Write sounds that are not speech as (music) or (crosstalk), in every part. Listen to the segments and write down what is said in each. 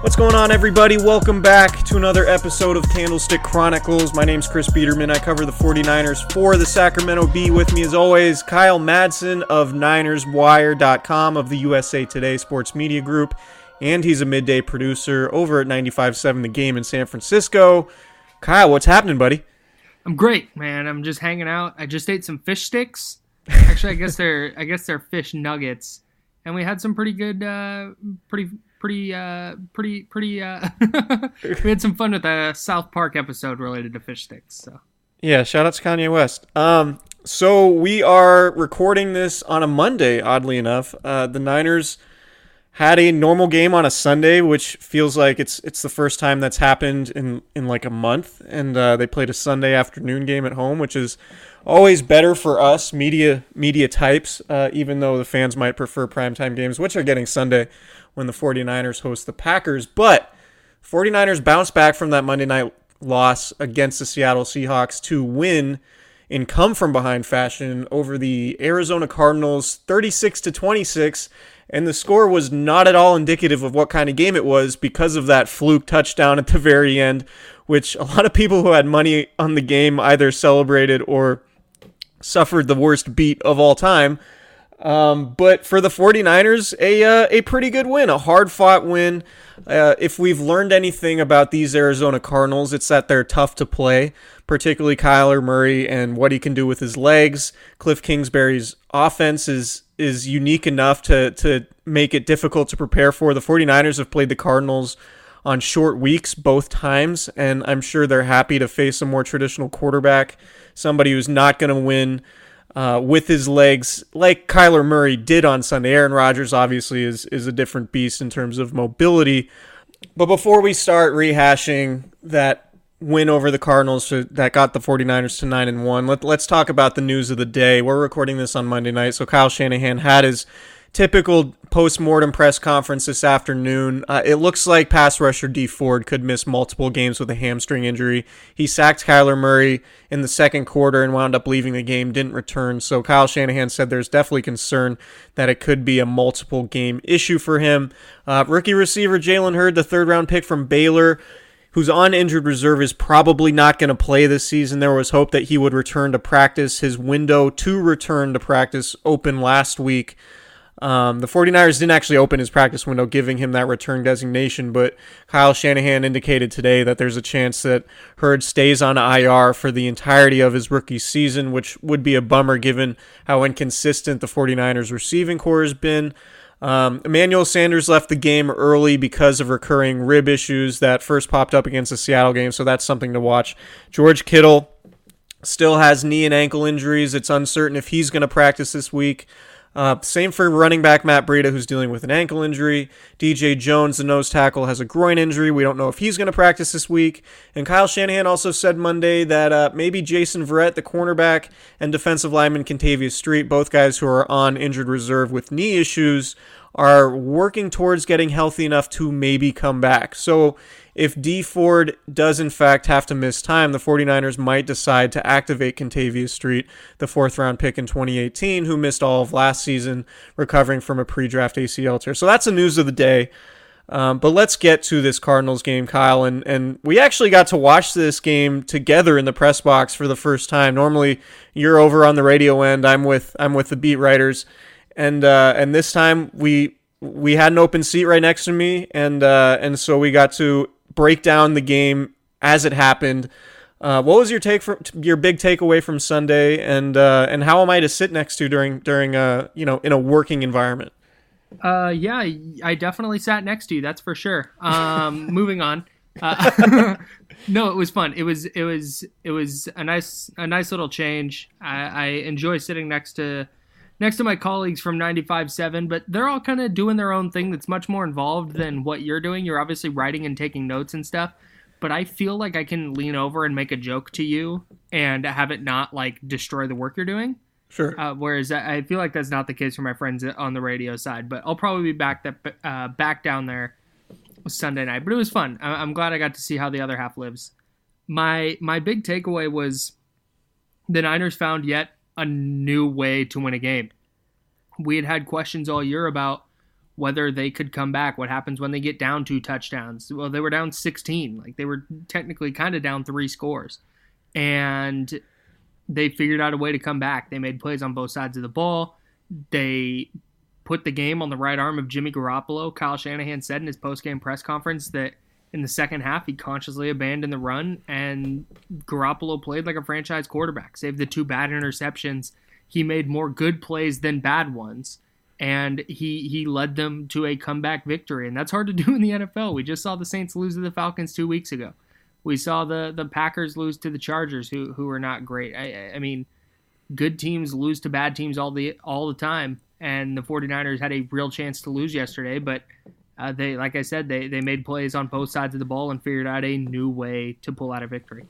What's going on, everybody? Welcome back to another episode of Candlestick Chronicles. My name's Chris Biederman. I cover the 49ers for the Sacramento Bee. With me, as always, Kyle Madsen of NinersWire.com of the USA Today Sports Media Group. And he's a midday producer over at 95.7 The Game in San Francisco. Kyle, what's happening, buddy? I'm great, man. I'm just hanging out. I just ate some fish sticks. (laughs) Actually, I guess they're I guess they're fish nuggets, and we had some pretty good, uh, pretty pretty uh, pretty pretty. Uh, (laughs) we had some fun with the South Park episode related to fish sticks. So Yeah, shout out to Kanye West. Um, so we are recording this on a Monday, oddly enough. Uh, the Niners had a normal game on a Sunday, which feels like it's it's the first time that's happened in in like a month. And uh, they played a Sunday afternoon game at home, which is always better for us media media types, uh, even though the fans might prefer primetime games, which are getting Sunday when the 49ers host the Packers. But 49ers bounce back from that Monday night loss against the Seattle Seahawks to win in come from behind fashion over the Arizona Cardinals 36 to 26 and the score was not at all indicative of what kind of game it was because of that fluke touchdown at the very end which a lot of people who had money on the game either celebrated or suffered the worst beat of all time um, but for the 49ers, a, uh, a pretty good win, a hard fought win. Uh, if we've learned anything about these Arizona Cardinals, it's that they're tough to play, particularly Kyler Murray and what he can do with his legs. Cliff Kingsbury's offense is, is unique enough to, to make it difficult to prepare for. The 49ers have played the Cardinals on short weeks both times, and I'm sure they're happy to face a more traditional quarterback, somebody who's not going to win uh, with his legs, like Kyler Murray did on Sunday. Aaron Rodgers obviously is is a different beast in terms of mobility. But before we start rehashing that win over the Cardinals that got the 49ers to 9 and 1, let, let's talk about the news of the day. We're recording this on Monday night, so Kyle Shanahan had his typical post-mortem press conference this afternoon. Uh, it looks like pass rusher Dee Ford could miss multiple games with a hamstring injury. He sacked Kyler Murray in the second quarter and wound up leaving the game, didn't return. So Kyle Shanahan said there's definitely concern that it could be a multiple game issue for him. Uh, rookie receiver Jalen Hurd, the third round pick from Baylor, who's on injured reserve, is probably not going to play this season. There was hope that he would return to practice. His window to return to practice opened last week. Um, the 49ers didn't actually open his practice window, giving him that return designation, but Kyle Shanahan indicated today that there's a chance that Hurd stays on IR for the entirety of his rookie season, which would be a bummer given how inconsistent the 49ers receiving corps has been. Um, Emmanuel Sanders left the game early because of recurring rib issues that first popped up against the Seattle game, so that's something to watch. George Kittle still has knee and ankle injuries. It's uncertain if he's going to practice this week. Uh, same for running back Matt Breida, who's dealing with an ankle injury. DJ Jones, the nose tackle, has a groin injury. We don't know if he's going to practice this week. And Kyle Shanahan also said Monday that uh, maybe Jason Verrett, the cornerback, and defensive lineman Kentavius Street, both guys who are on injured reserve with knee issues, are working towards getting healthy enough to maybe come back. So if Dee Ford does in fact have to miss time, the 49ers might decide to activate Kentavius Street, the fourth round pick in 2018, who missed all of last season recovering from a pre draft ACL tear. So that's the news of the day. Um, but let's get to this Cardinals game, Kyle. And, and we actually got to watch this game together in the press box for the first time. Normally, you're over on the radio end. I'm with I'm with the beat writers, and uh, and this time we we had an open seat right next to me, and uh, and so we got to break down the game as it happened. Uh, what was your take from your big takeaway from Sunday, and uh, and how am I to sit next to during during uh you know in a working environment? Uh, yeah, I definitely sat next to you. That's for sure. Um, (laughs) moving on. Uh, (laughs) no, it was fun. It was it was it was a nice a nice little change. I, I enjoy sitting next to next to my colleagues from 95.7, but they're all kind of doing their own thing that's much more involved than what you're doing. You're obviously writing and taking notes and stuff, but I feel like I can lean over and make a joke to you and have it not like destroy the work you're doing. Sure. Uh, whereas I feel like that's not the case for my friends on the radio side, but I'll probably be back that uh, back down there Sunday night. But it was fun. I'm glad I got to see how the other half lives. My my big takeaway was the Niners found yet a new way to win a game. We had had questions all year about whether they could come back. What happens when they get down two touchdowns? Well, they were down 16. Like they were technically kind of down three scores. And they figured out a way to come back. They made plays on both sides of the ball. They put the game on the right arm of Jimmy Garoppolo. Kyle Shanahan said in his post-game press conference that in the second half, he consciously abandoned the run, and Garoppolo played like a franchise quarterback. Save the two bad interceptions, he made more good plays than bad ones, and he he led them to a comeback victory. And that's hard to do in the NFL. We just saw the Saints lose to the Falcons two weeks ago. We saw the the Packers lose to the Chargers, who who are not great. I, I mean, good teams lose to bad teams all the all the time, and the 49ers had a real chance to lose yesterday, but uh, they, like I said, they they made plays on both sides of the ball and figured out a new way to pull out a victory.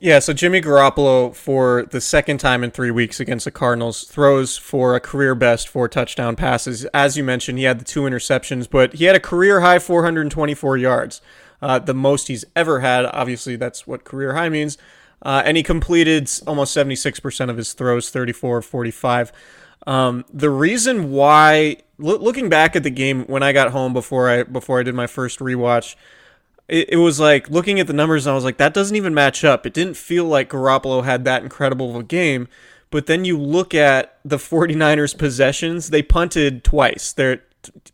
Yeah, so Jimmy Garoppolo, for the second time in three weeks against the Cardinals, throws for a career best four touchdown passes. As you mentioned, he had the two interceptions, but he had a career high 424 yards, uh, the most he's ever had. Obviously, that's what career high means. Uh, and he completed almost 76% of his throws, 34 45. Um, the reason why, lo- looking back at the game when I got home before I before I did my first rewatch, it, it was like looking at the numbers and I was like, that doesn't even match up. It didn't feel like Garoppolo had that incredible of a game. But then you look at the 49ers possessions, they punted twice. They're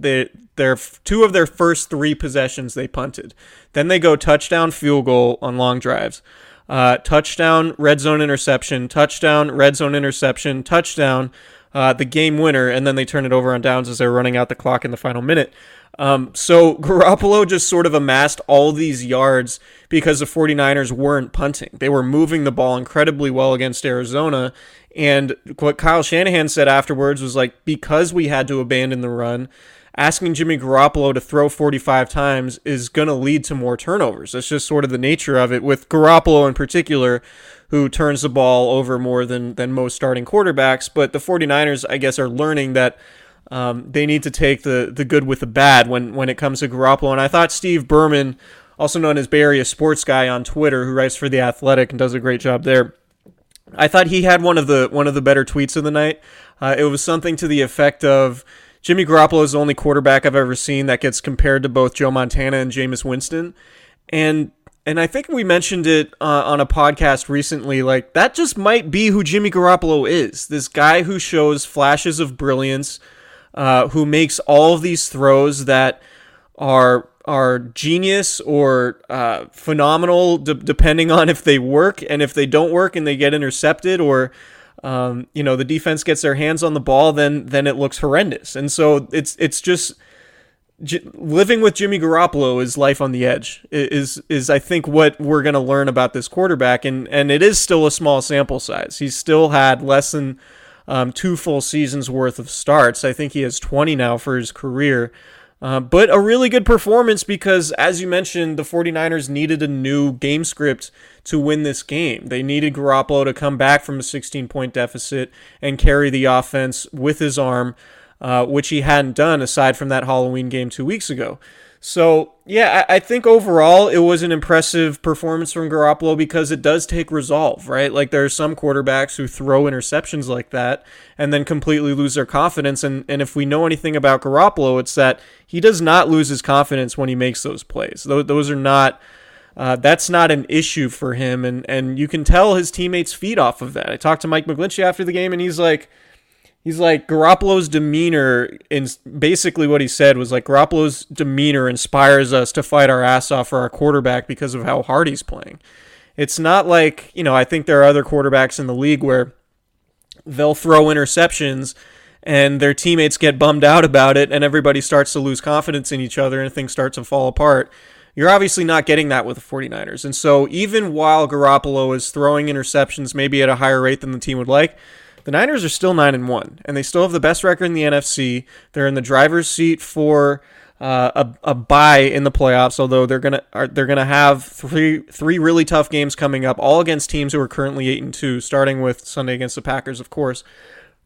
they their two of their first three possessions they punted. Then they go touchdown, field goal on long drives. Uh, touchdown, red zone interception, touchdown, red zone interception, touchdown uh, the game winner, and then they turn it over on downs as they're running out the clock in the final minute. Um, so (laughs) Garoppolo just sort of amassed all these yards because the 49ers weren't punting. They were moving the ball incredibly well against Arizona. And what Kyle Shanahan said afterwards was like, because we had to abandon the run, asking Jimmy Garoppolo to throw 45 times is going to lead to more turnovers. That's just sort of the nature of it, with Garoppolo in particular, who turns the ball over more than, than most starting quarterbacks. But the 49ers, I guess, are learning that um, they need to take the, the good with the bad when, when it comes to Garoppolo. And I thought Steve Berman, also known as Bay Area Sports Guy on Twitter, who writes for The Athletic and does a great job there, I thought he had one of the one of the better tweets of the night. Uh, it was something to the effect of Jimmy Garoppolo is the only quarterback I've ever seen that gets compared to both Joe Montana and Jameis Winston, and and I think we mentioned it uh, on a podcast recently. Like that just might be who Jimmy Garoppolo is. This guy who shows flashes of brilliance, uh, who makes all of these throws that are are genius or uh, phenomenal, d- depending on if they work and if they don't work and they get intercepted or um, you know the defense gets their hands on the ball, then then it looks horrendous. And so it's it's just J- living with Jimmy Garoppolo is life on the edge. Is is I think what we're going to learn about this quarterback, and and it is still a small sample size. He's still had less than um, two full seasons worth of starts. I think he has 20 now for his career. Uh, but a really good performance because, as you mentioned, the 49ers needed a new game script to win this game. They needed Garoppolo to come back from a 16 point deficit and carry the offense with his arm uh, which he hadn't done aside from that Halloween game two weeks ago. So, yeah, I, I, think overall it was an impressive performance from Garoppolo because it does take resolve, right? Like there are some quarterbacks who throw interceptions like that and then completely lose their confidence. And, and if we know anything about Garoppolo, it's that he does not lose his confidence when he makes those plays. Those, those are not. Uh, that's not an issue for him, and, and you can tell his teammates feed off of that. I talked to Mike McGlinchey after the game, and he's like, he's like Garoppolo's demeanor in basically what he said was like Garoppolo's demeanor inspires us to fight our ass off for our quarterback because of how hard he's playing. It's not like, you know, I think there are other quarterbacks in the league where they'll throw interceptions and their teammates get bummed out about it and everybody starts to lose confidence in each other and things start to fall apart. You're obviously not getting that with the 49ers. And so even while Garoppolo is throwing interceptions maybe at a higher rate than the team would like, the Niners are still nine and one, and they still have the best record in the NFC. They're in the driver's seat for uh, a, a bye in the playoffs. Although they're gonna are, they're gonna have three three really tough games coming up, all against teams who are currently eight and two, starting with Sunday against the Packers, of course.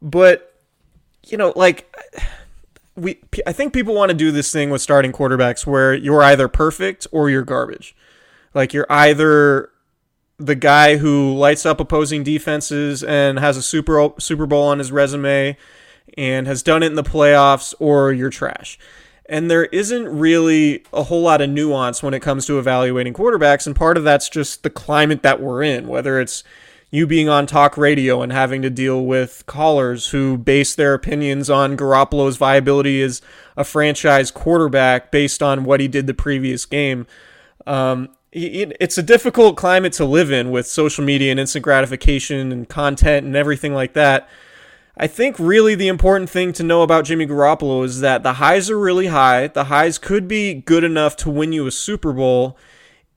But you know, like we, I think people want to do this thing with starting quarterbacks where you're either perfect or you're garbage. Like you're either the guy who lights up opposing defenses and has a Super Super Bowl on his resume and has done it in the playoffs, or you're trash. And there isn't really a whole lot of nuance when it comes to evaluating quarterbacks, and part of that's just the climate that we're in, whether it's you being on talk radio and having to deal with callers who base their opinions on Garoppolo's viability as a franchise quarterback based on what he did the previous game. Um, it's a difficult climate to live in with social media and instant gratification and content and everything like that. I think really the important thing to know about Jimmy Garoppolo is that the highs are really high. The highs could be good enough to win you a Super Bowl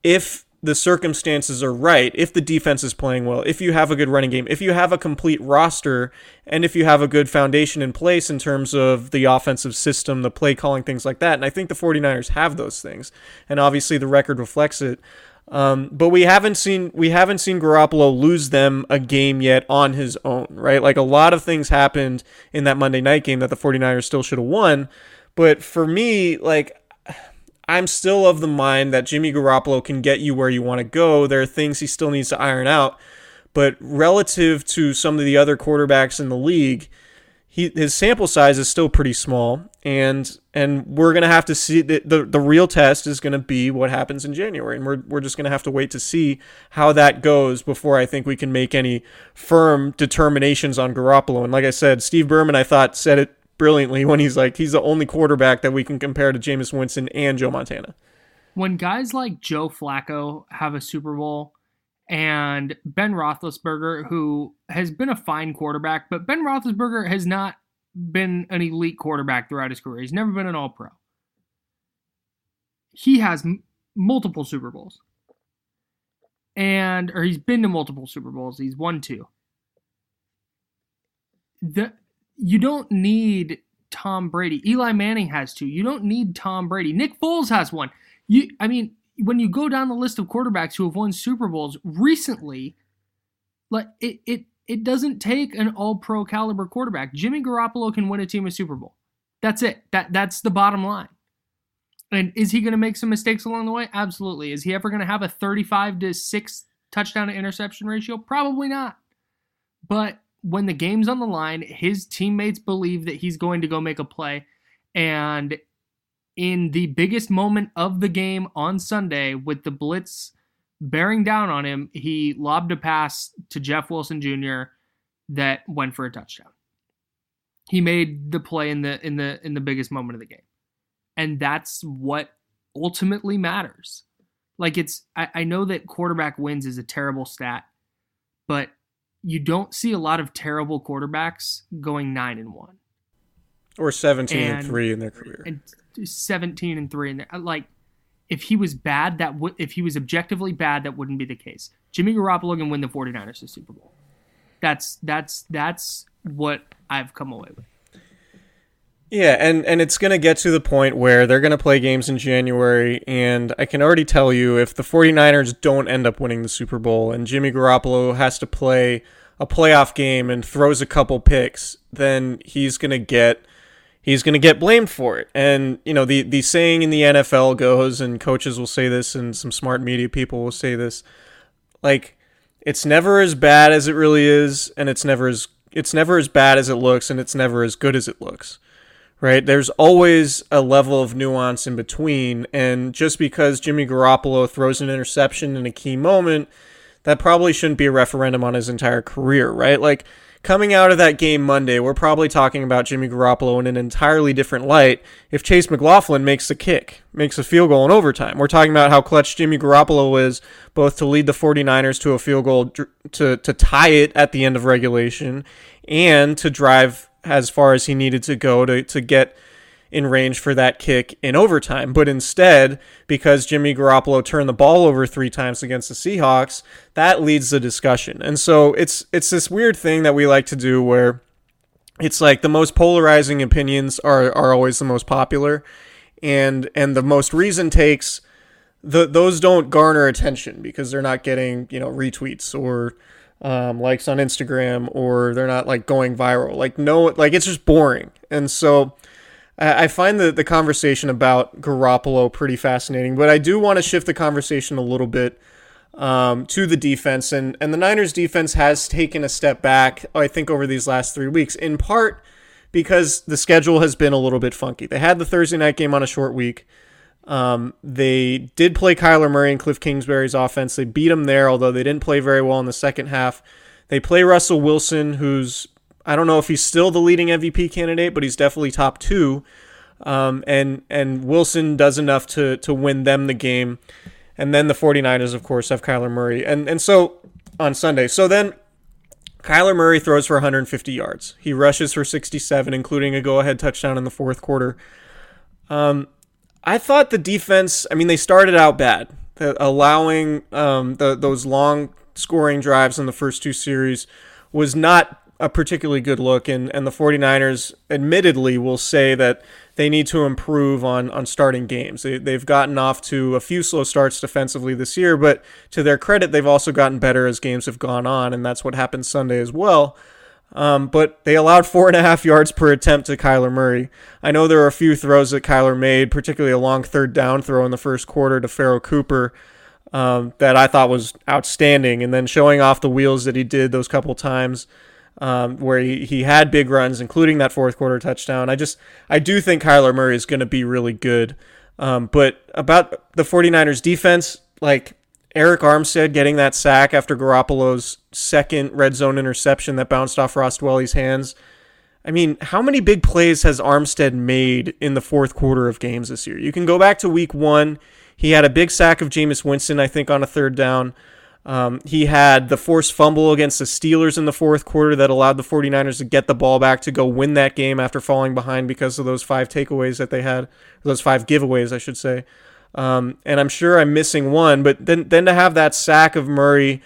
if the circumstances are right, if the defense is playing well, if you have a good running game, if you have a complete roster, and if you have a good foundation in place in terms of the offensive system, the play calling, things like that. And I think the 49ers have those things. And obviously the record reflects it. Um, but we haven't seen we haven't seen Garoppolo lose them a game yet on his own, right? Like a lot of things happened in that Monday night game that the 49ers still should have won. But for me, like I'm still of the mind that Jimmy Garoppolo can get you where you want to go. There are things he still needs to iron out, but relative to some of the other quarterbacks in the league, he, his sample size is still pretty small, and and we're gonna have to see the the, the real test is gonna be what happens in January, and we're we're just gonna have to wait to see how that goes before I think we can make any firm determinations on Garoppolo. And like I said, Steve Berman I thought said it brilliantly when he's like he's the only quarterback that we can compare to Jameis Winston and Joe Montana. When guys like Joe Flacco have a Super Bowl and Ben Roethlisberger, who has been a fine quarterback, but Ben Roethlisberger has not been an elite quarterback throughout his career. He's never been an All Pro. He has m- multiple Super Bowls, and or he's been to multiple Super Bowls. He's won two. The you don't need Tom Brady. Eli Manning has two. You don't need Tom Brady. Nick Foles has one. You, I mean, when you go down the list of quarterbacks who have won Super Bowls recently, like it, it, it doesn't take an All-Pro caliber quarterback. Jimmy Garoppolo can win a team a Super Bowl. That's it. That that's the bottom line. And is he going to make some mistakes along the way? Absolutely. Is he ever going to have a 35 to 6 touchdown to interception ratio? Probably not. But when the game's on the line, his teammates believe that he's going to go make a play. And in the biggest moment of the game on Sunday, with the blitz bearing down on him, he lobbed a pass to Jeff Wilson Jr. that went for a touchdown. he made the play in the in the in the biggest moment of the game. And that's what ultimately matters. Like it's I, I know that quarterback wins is a terrible stat, but you don't see a lot of terrible quarterbacks going nine and one. Or seventeen and, and three in their career. And seventeen and three in there. Like if he was bad, that would if he was objectively bad, that wouldn't be the case. Jimmy Garoppolo can win the 49ers the Super Bowl. That's that's that's what I've come away with. Yeah, and, and it's going to get to the point where they're going to play games in January, and I can already tell you if the 49ers don't end up winning the Super Bowl and Jimmy Garoppolo has to play a playoff game and throws a couple picks, then he's going to get he's going to get blamed for it. And you know, the the saying in the NFL goes and coaches will say this and some smart media people will say this like it's never as bad as it really is and it's never as it's never as bad as it looks and it's never as good as it looks right? There's always a level of nuance in between. And just because Jimmy Garoppolo throws an interception in a key moment, that probably shouldn't be a referendum on his entire career, right? Like coming out of that game Monday, we're probably talking about Jimmy Garoppolo in an entirely different light if Chase McLaughlin makes the kick, makes a field goal in overtime. We're talking about how clutch Jimmy Garoppolo is both to lead the 49ers to a field goal to, to tie it at the end of regulation and to drive as far as he needed to go to, to get in range for that kick in overtime. But instead, because Jimmy Garoppolo turned the ball over three times against the Seahawks, that leads the discussion. And so it's it's this weird thing that we like to do where it's like the most polarizing opinions are, are always the most popular and and the most reason takes the those don't garner attention because they're not getting, you know, retweets or um, likes on Instagram or they're not like going viral. Like no, like it's just boring. And so I find the the conversation about Garoppolo pretty fascinating. But I do want to shift the conversation a little bit um, to the defense, and and the Niners defense has taken a step back. I think over these last three weeks, in part because the schedule has been a little bit funky. They had the Thursday night game on a short week. Um, they did play Kyler Murray and Cliff Kingsbury's offense. They beat him there, although they didn't play very well in the second half. They play Russell Wilson, who's I don't know if he's still the leading MVP candidate, but he's definitely top two. Um, and and Wilson does enough to to win them the game. And then the 49ers, of course, have Kyler Murray. And and so on Sunday. So then Kyler Murray throws for 150 yards. He rushes for 67, including a go-ahead touchdown in the fourth quarter. Um, I thought the defense. I mean, they started out bad, allowing um, the, those long scoring drives in the first two series was not a particularly good look. And, and the 49ers, admittedly, will say that they need to improve on, on starting games. They, they've gotten off to a few slow starts defensively this year, but to their credit, they've also gotten better as games have gone on. And that's what happened Sunday as well. Um, but they allowed four and a half yards per attempt to Kyler Murray. I know there are a few throws that Kyler made, particularly a long third down throw in the first quarter to Pharoh Cooper, um, that I thought was outstanding. And then showing off the wheels that he did those couple times um, where he, he had big runs, including that fourth quarter touchdown. I just, I do think Kyler Murray is going to be really good. Um, but about the 49ers defense, like Arik Armstead getting that sack after Garoppolo's second red zone interception that bounced off Ross Dwelley's hands. I mean, how many big plays has Armstead made in the fourth quarter of games this year? You can go back to week one. He had a big sack of Jameis Winston, I think, on a third down. Um, he had the forced fumble against the Steelers in the fourth quarter that allowed the 49ers to get the ball back to go win that game after falling behind because of those five takeaways that they had, those five giveaways, I should say. Um, and I'm sure I'm missing one, but then then to have that sack of Murray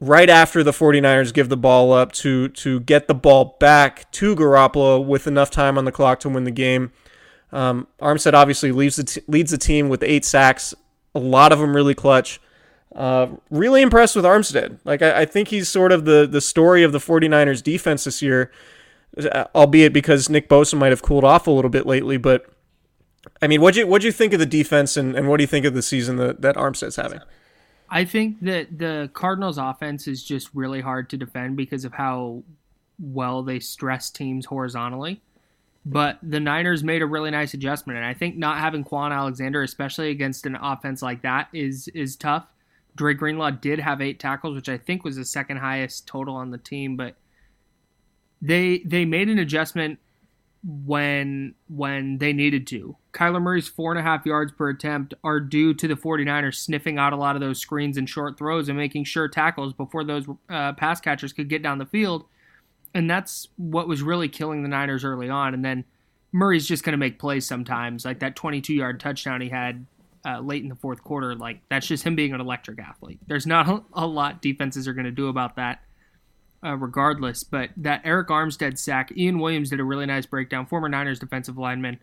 right after the 49ers give the ball up to to get the ball back to Garoppolo with enough time on the clock to win the game. Um, Armstead obviously leads the t- leads the team with eight sacks, a lot of them really clutch. Uh, really impressed with Armstead. Like I, I, think he's sort of the the story of the 49ers defense this year, uh, albeit because Nick Bosa might have cooled off a little bit lately, but I mean, what you what you think of the defense, and, and what do you think of the season that that Armstead's having? I think that the Cardinals' offense is just really hard to defend because of how well they stress teams horizontally. But the Niners made a really nice adjustment, and I think not having Kwon Alexander, especially against an offense like that, is is tough. Dre Greenlaw did have eight tackles, which I think was the second highest total on the team, but they they made an adjustment when when they needed to. Kyler Murray's four and a half yards per attempt are due to the 49ers sniffing out a lot of those screens and short throws and making sure tackles before those uh, pass catchers could get down the field. And that's what was really killing the Niners early on. And then Murray's just going to make plays sometimes, like that 22 yard touchdown he had uh, late in the fourth quarter. Like that's just him being an electric athlete. There's not a lot defenses are going to do about that, uh, regardless. But that Arik Armstead sack, Ian Williams did a really nice breakdown. Former Niners defensive lineman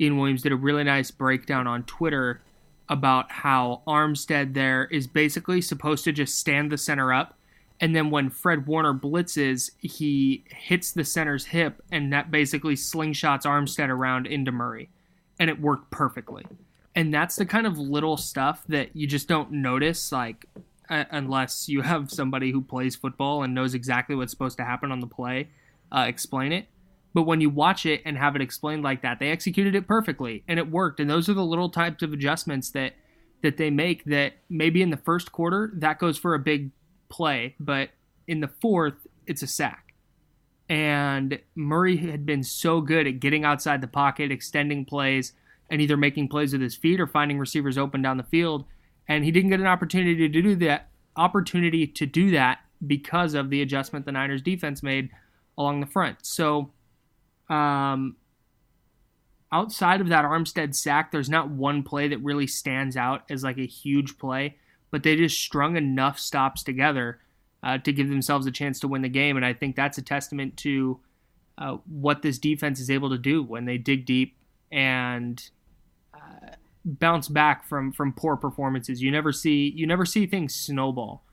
Ian Williams did a really nice breakdown on Twitter about how Armstead there is basically supposed to just stand the center up. And then when Fred Warner blitzes, he hits the center's hip, and that basically slingshots Armstead around into Murray. And it worked perfectly and that's the kind of little stuff that you just don't notice like unless you have somebody who plays football and knows exactly what's supposed to happen on the play uh, explain it but when you watch it and have it explained like that they executed it perfectly and it worked and those are the little types of adjustments that that they make that maybe in the first quarter that goes for a big play but in the fourth it's a sack and murray had been so good at getting outside the pocket extending plays and either making plays with his feet or finding receivers open down the field. And he didn't get an opportunity to do that opportunity to do that because of the adjustment the Niners defense made along the front. So um, outside of that Armstead sack, there's not one play that really stands out as like a huge play, but they just strung enough stops together uh, to give themselves a chance to win the game. And I think that's a testament to uh, what this defense is able to do when they dig deep and bounce back from from poor performances. You never see you never see things snowball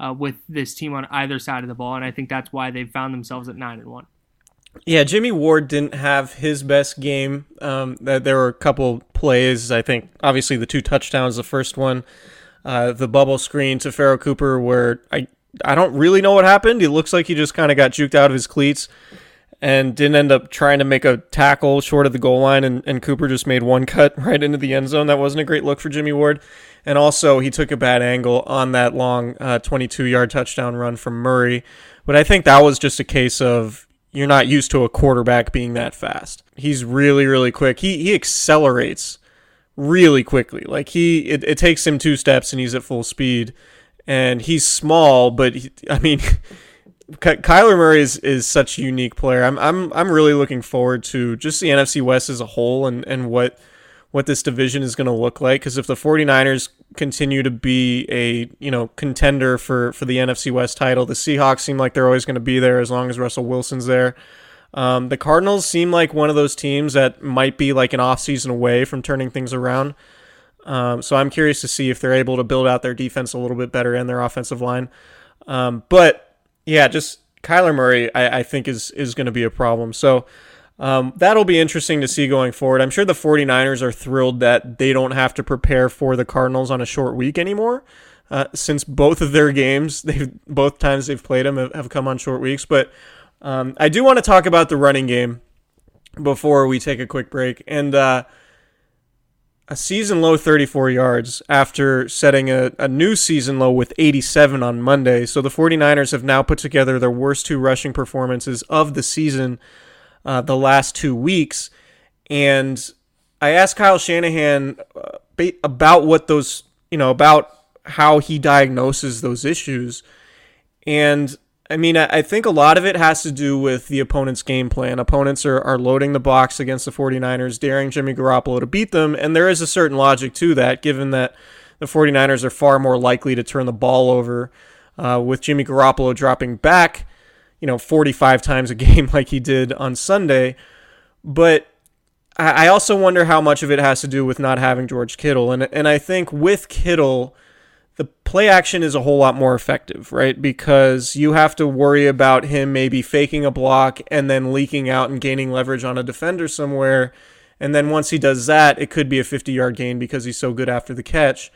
uh, with this team on either side of the ball, and I think that's why they've found themselves at nine and one. Yeah, Jimmy Ward didn't have his best game. Um, there were a couple plays. I think obviously the two touchdowns. The first one, uh, the bubble screen to Pharoh Cooper, where I I don't really know what happened. It looks like he just kind of got juked out of his cleats and didn't end up trying to make a tackle short of the goal line, and, and Cooper just made one (laughs) cut right into the end zone. That wasn't a great look for Jimmy Ward. And also, he took a bad angle on that long 22 uh, yard touchdown run from Murray. But I think that was just a case of you're not used to a quarterback being that fast. He's really, really quick. He, he accelerates really quickly. Like, he, it, it takes him two steps and he's at full speed. And he's small, but he, (laughs) I mean, Kyler Murray is, is such a unique player. I'm I'm I'm really looking forward to just the NFC West as a whole and, and what what this division is going to look like because if the 49ers continue to be a, you know, contender for for the NFC West title, the Seahawks seem like they're always going to be there as long as Russell Wilson's there. Um, the Cardinals seem like one of those teams that might be like an offseason away from turning things around. Um, so I'm curious to see if they're able to build out their defense a little bit better and their offensive line. Um, but yeah, just Kyler Murray, I, I think is is going to be a problem. So um, that'll be interesting to see going forward. I'm sure the 49ers are thrilled that they don't have to prepare for the Cardinals on a short week anymore. Uh, since both of their games, (laughs) they've both times they've played them have, have come on short weeks. But um, I do want to talk about the running game before we take a quick break. And uh, a season low 34 yards after setting a, a new season low with 87 on Monday. So the 49ers have now put together their worst two rushing performances of the season uh, the last two weeks. And I asked Kyle Shanahan uh, about what those, you know, about how he diagnoses those issues. And I mean, I think a lot of it has to do with the opponent's game plan. Opponents are, are loading the box against the 49ers, daring Jimmy Garoppolo to beat them, and there is a certain logic to that, given that the 49ers are far more likely to turn the ball over uh, with Jimmy Garoppolo dropping back, you know, 45 times a (laughs) game like he did on Sunday. But I also wonder how much of it has to do with not having George Kittle. And, and I think with Kittle – the play action is a whole lot more effective, right? Because you have to worry about him maybe faking a block and then leaking out and gaining leverage on a defender somewhere. And then once he does that, it could be a 50 yard gain because he's so good after the catch.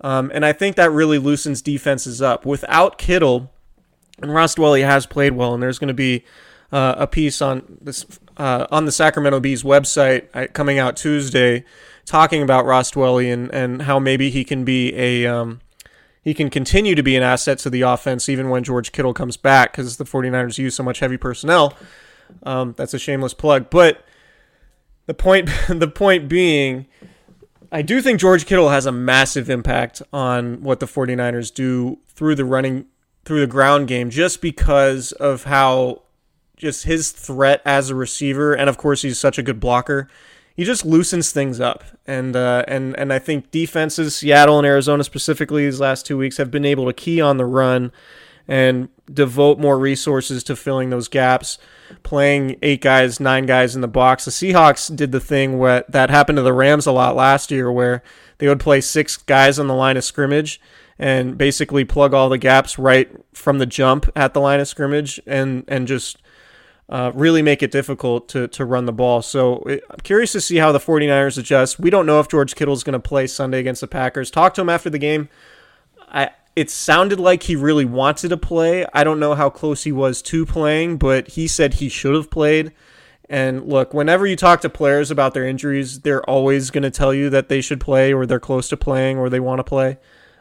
Um, and I think that really loosens defenses up. Without Kittle, and Ross Dwelley has played well, and there's going to be uh, a piece on this uh, on the Sacramento Bees website uh, coming out Tuesday, talking about Ross Dwelley and, and how maybe he can be a um, he can continue to be an asset to the offense even when George Kittle comes back because the 49ers use so much heavy personnel. Um, that's a shameless plug. But the point (laughs) the point being I do think George Kittle has a massive impact on what the 49ers do through the running through the ground game just because of how just his threat as a receiver and of course he's such a good blocker. He just loosens things up. And uh, and and I think defenses Seattle and Arizona specifically these last 2 weeks have been able to key on the run and devote more resources to filling those gaps playing eight guys, nine guys in the box. The Seahawks did the thing where that happened to the Rams a lot last year, where they would play six guys on the line of scrimmage and basically plug all the gaps right from the jump at the line of scrimmage and and just uh, really make it difficult to, to run the ball. So I'm curious to see how the 49ers adjust. We don't know if George Kittle is going to play Sunday against the Packers. Talk to him after the game. I it sounded like he really wanted to play. I don't know how close he was to playing, but he said he should have played. And look, whenever you talk to players about their injuries, they're always going to tell you that they should play or they're close to playing or they want to play.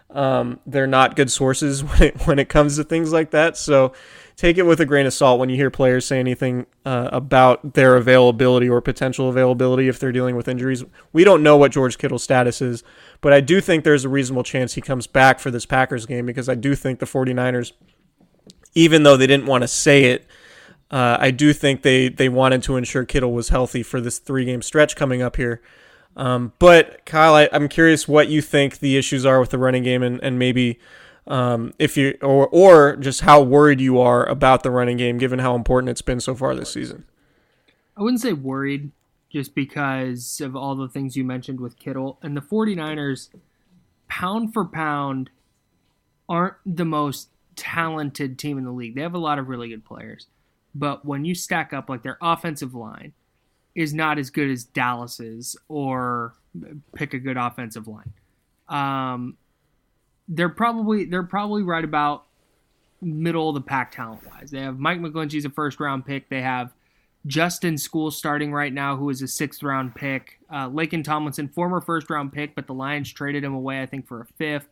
Um, they're not good sources (laughs) when it, when it comes to things like that. So take it with a grain of salt when you hear players say anything uh, about their availability or potential availability if they're dealing with injuries. We don't know what George Kittle's status is. But I do think there's a reasonable chance he comes back for this Packers game because I do think the 49ers, even though they didn't want to say it, uh, I do think they, they wanted to ensure Kittle was healthy for this three game stretch coming up here. Um, but Kyle, I, am curious what you think the issues are with the running game and, and maybe um, if you or or just how worried you are about the running game given how important it's been so far this season. I wouldn't say worried just because of all the things you mentioned with Kittle. And the 49ers, pound for pound, aren't the most talented team in the league. They have a lot of really good players. But when you stack up, like their offensive line is not as good as Dallas's or pick a good offensive line. Um, they're probably they're probably right about middle of the pack talent wise. They have Mike McGlinchey's a first round pick. They have Justin Skule starting right now, who is a sixth round pick. Uh, Laken Tomlinson, former first round pick, but the Lions traded him away, I think, for a fifth.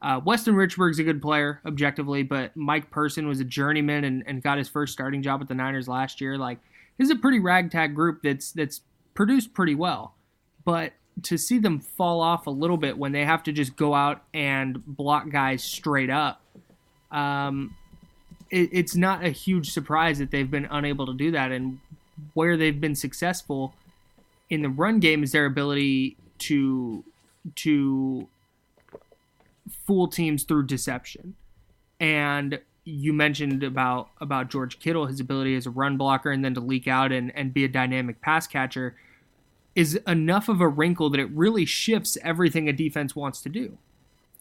Uh, Weston Richburg's a good player, objectively, but Mike Person was a journeyman and, and got his first starting job with the Niners last year. Like, this is a pretty ragtag group that's that's produced pretty well. But to see them fall off a little bit when they have to just go out and block guys straight up, um, it, it's not a huge surprise that they've been unable to do that. And where they've been successful in the run game is their ability to to fool teams through deception. And you mentioned about about George Kittle, his ability as a run blocker and then to leak out and, and be a dynamic pass catcher is enough of a wrinkle that it really shifts everything a defense wants to do.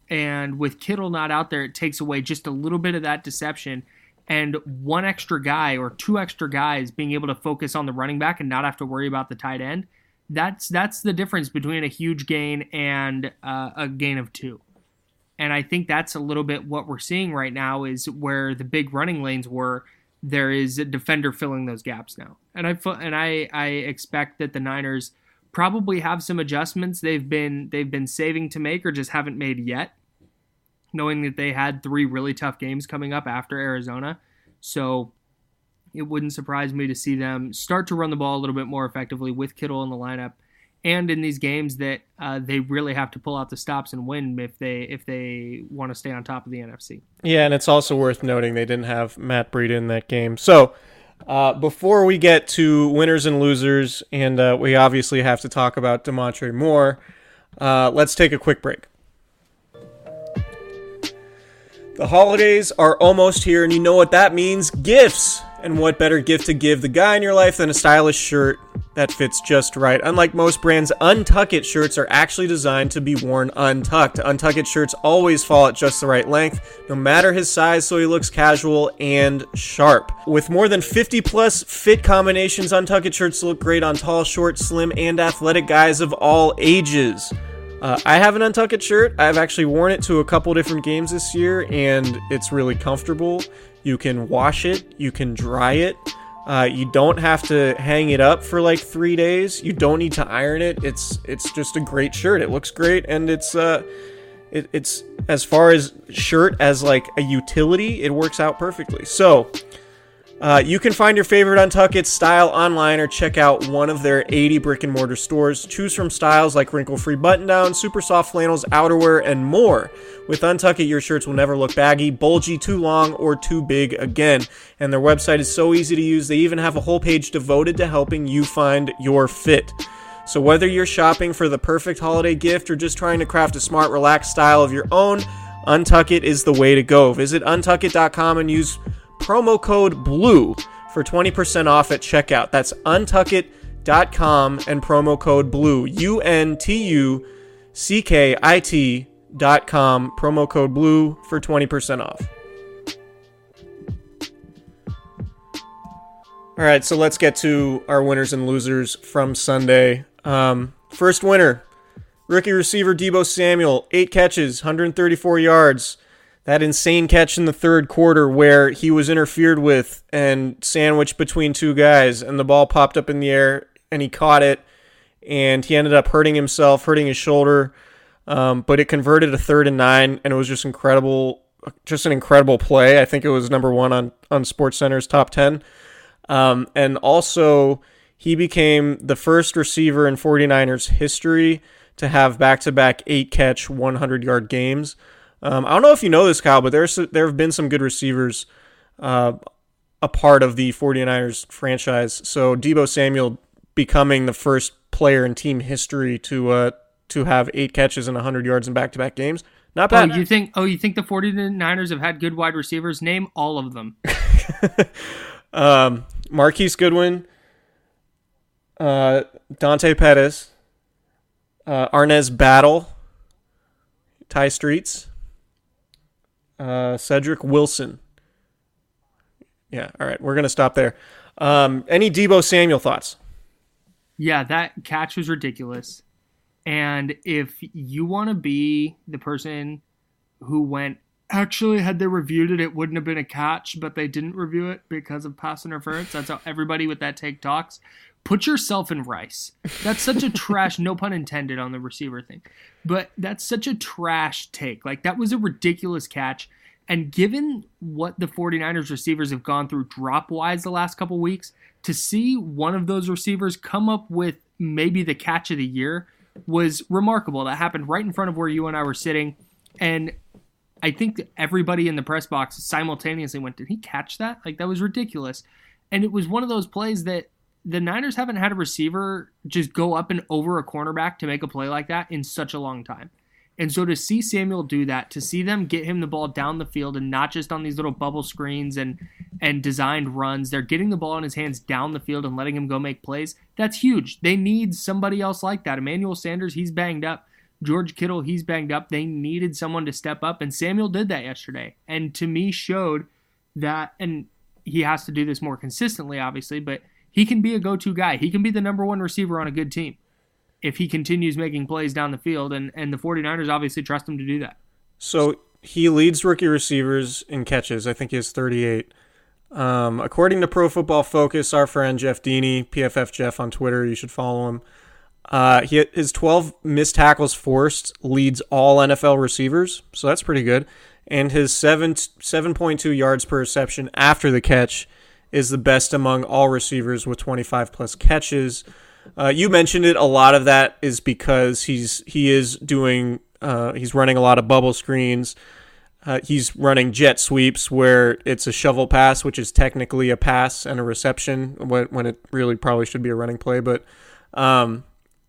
And with Kittle not out there, it takes away just a little bit of that deception and one extra guy or two extra guys being able to focus on the running back and not have to worry about the tight end. That's that's the difference between a huge gain and uh, a gain of two. And i think that's a little bit what we're seeing right now is where the big running lanes were there is a defender filling those gaps now. And i and i i expect that the niners probably have some adjustments they've been they've been saving to make or just haven't made yet knowing that they had three really tough games coming up after Arizona. So it wouldn't surprise me to see them start to run the ball a little bit more effectively with Kittle in the lineup, and in these games that uh, they really have to pull out the stops and win if they if they want to stay on top of the NFC. Yeah, and it's also worth noting they didn't have Matt Breida in that game. So uh, before we get to winners and losers, and uh, we obviously have to talk about Damontre Moore, uh, let's take a quick break. The holidays are almost here, and you know what that means gifts. And what better gift to give the guy in your life than a stylish shirt that fits just right? Unlike most brands, Untuck It shirts are actually designed to be worn untucked. Untuck It shirts always fall at just the right length, no matter his size, so he looks casual and sharp. With more than 50 plus fit combinations, Untuck It shirts look great on tall, short, slim, and athletic guys of all ages. Uh, I have an Untucked shirt. I've actually worn it to a couple different games this year, and it's really comfortable. You can wash it, you can dry it. Uh, you don't have to hang it up for like three days. You don't need to iron it. It's it's just a great shirt. It looks great, and it's uh, it, it's as far as shirt as like a utility, it works out perfectly. So Uh, you can find your favorite Untuckit style online or check out one of their 80 brick and mortar stores. Choose from styles like wrinkle free button down, super soft flannels, outerwear, and more. With Untuckit, your shirts will never look baggy, bulgy, too long, or too big again. And their website is so easy to use, they even have a whole page devoted to helping you find your fit. So, whether you're shopping for the perfect holiday gift or just trying to craft a smart, relaxed style of your own, Untuckit is the way to go. Visit untuckit.com and use promo code BLUE for 20% off at checkout. That's untuckit.com and promo code BLUE. U N T U C K I T.com, promo code BLUE for 20% off. All right, so let's get to our winners and losers from Sunday. Um, first winner, rookie receiver Deebo Samuel, eight catches, 134 yards that insane catch in the third quarter where he was interfered with and sandwiched between two guys and the ball popped up in the air and he caught it and he ended up hurting himself, hurting his shoulder. Um, but it converted a third and nine and it was just incredible, just an incredible play. I think it was number one on, on Sports Center's top 10. Um, and also, he became the first receiver in 49ers history to have back to back eight catch, 100 yard games. Um, I don't know if you know this, Kyle, but there's there have been some good receivers uh, a part of the 49ers franchise. So Deebo Samuel becoming the first player in team history to uh, to have eight catches and 100 yards in back-to-back games. Not bad. Oh, you think? Oh, you think the 49ers have had good wide receivers? Name all of them. (laughs) um, Marquise Goodwin, uh, Dante Pettis, uh, Arnaz Battle, Tai Streets, uh, Cedric Wilson. Yeah, all right, we're gonna stop there. Um, any Deebo Samuel thoughts? Yeah, that catch was ridiculous. And if you want to be the person who went, actually, had they reviewed it, it wouldn't have been a catch, but they didn't review it because of pass interference. That's how everybody with that take talks. Put yourself in rice. That's such a trash, no pun intended on the receiver thing, but that's such a trash take. Like, that was a ridiculous catch. And given what the 49ers receivers have gone through drop wise the last couple weeks, to see one of those receivers come up with maybe the catch of the year was remarkable. That happened right in front of where you and I were sitting. And I think everybody in the press box simultaneously went, Did he catch that? Like, that was ridiculous. And it was one of those plays that the Niners haven't had a receiver just go up and over a cornerback to make a play like that in such a long time. And so to see Samuel do that, to see them get him the ball down the field and not just on these little bubble screens and and designed runs, they're getting the ball in his hands down the field and letting him go make plays. That's huge. They need somebody else like that. Emmanuel Sanders, he's banged up. George Kittle, he's banged up. They needed someone to step up, and Samuel did that yesterday. And to me, showed that, and he has to do this more consistently, obviously, but he can be a go to guy. He can be the number one receiver on a good team if he continues making plays down the field, and, and the 49ers obviously trust him to do that. So he leads rookie receivers in catches. I think he has 38. Um, according to Pro Football Focus, our friend Jeff Deeney, PFF Jeff on Twitter, you should follow him. Uh, he his 12 missed tackles forced leads all NFL receivers, so that's pretty good. And his seven 7.2 yards per reception after the catch is the best among all receivers with 25 plus catches. Uh, you mentioned it. A lot of that is because he's he is doing uh, he's running a lot of bubble screens. Uh, he's running jet sweeps where it's a shovel pass, which is technically a pass and a reception when, when it really probably should be a running play. But um,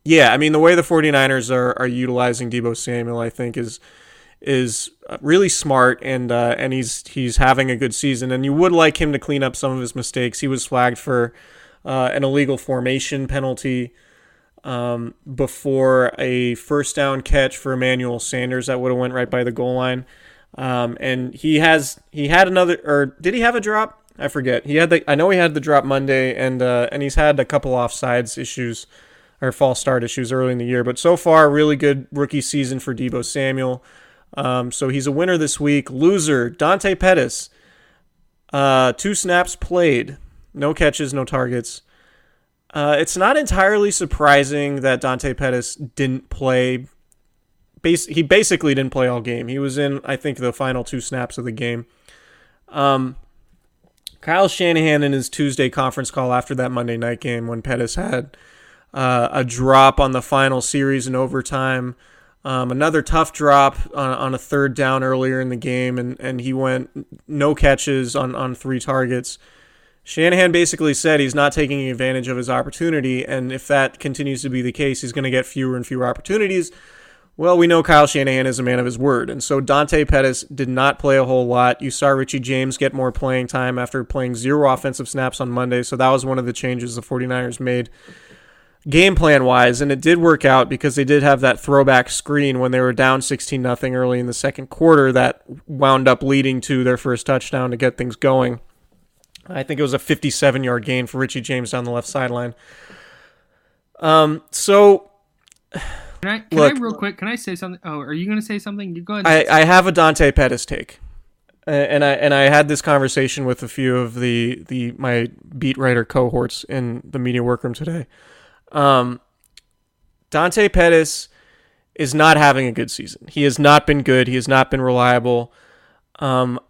yeah, I mean the way the 49ers are are utilizing Deebo Samuel, I think is is really smart and uh, and he's he's having a good season. And you would like him to clean up some of his mistakes. He was flagged for uh, an illegal formation penalty um, before a first down catch for Emmanuel Sanders that would have went right by the goal line. Um, and he has he had another or did he have a drop? I forget. He had the I know he had the drop Monday and uh, and he's had a couple offsides issues or false start issues early in the year. But so far, really good rookie season for Deebo Samuel. Um, so he's a winner this week. Loser, Dante Pettis. Uh, two snaps played, no catches, no targets. Uh, it's not entirely surprising that Dante Pettis didn't play. Bas- he basically didn't play all game. He was in, I think, the final two snaps of the game. Um, Kyle Shanahan in his Tuesday conference call after that Monday night game when Pettis had uh, a drop on the final series in overtime, um, another tough drop on, on, a third down earlier in the game, and, and he went no catches on, on three targets. Shanahan basically said he's not taking advantage of his opportunity, and if that continues to be the case, he's going to get fewer and fewer opportunities. Well, we know Kyle Shanahan is a man of his word, and so Dante Pettis did not play a whole lot. You saw Richie James get more playing time after playing zero offensive snaps on Monday, so that was one of the changes the 49ers made game plan wise, and it did work out because they did have that throwback screen when they were down 16 nothing early in the second quarter that wound up leading to their first touchdown to get things going. I think it was a 57 yard gain for Richie James down the left sideline. Um, so. Can I, can look, I real quick? Can I say something? Oh, are you going to say something? You go ahead. I, I have a Dante Pettis take, and I and I had this conversation with a few of the the my beat writer cohorts in the media workroom today. Um, Dante Pettis is not having a good season. He has not been good. He has not been reliable. Um,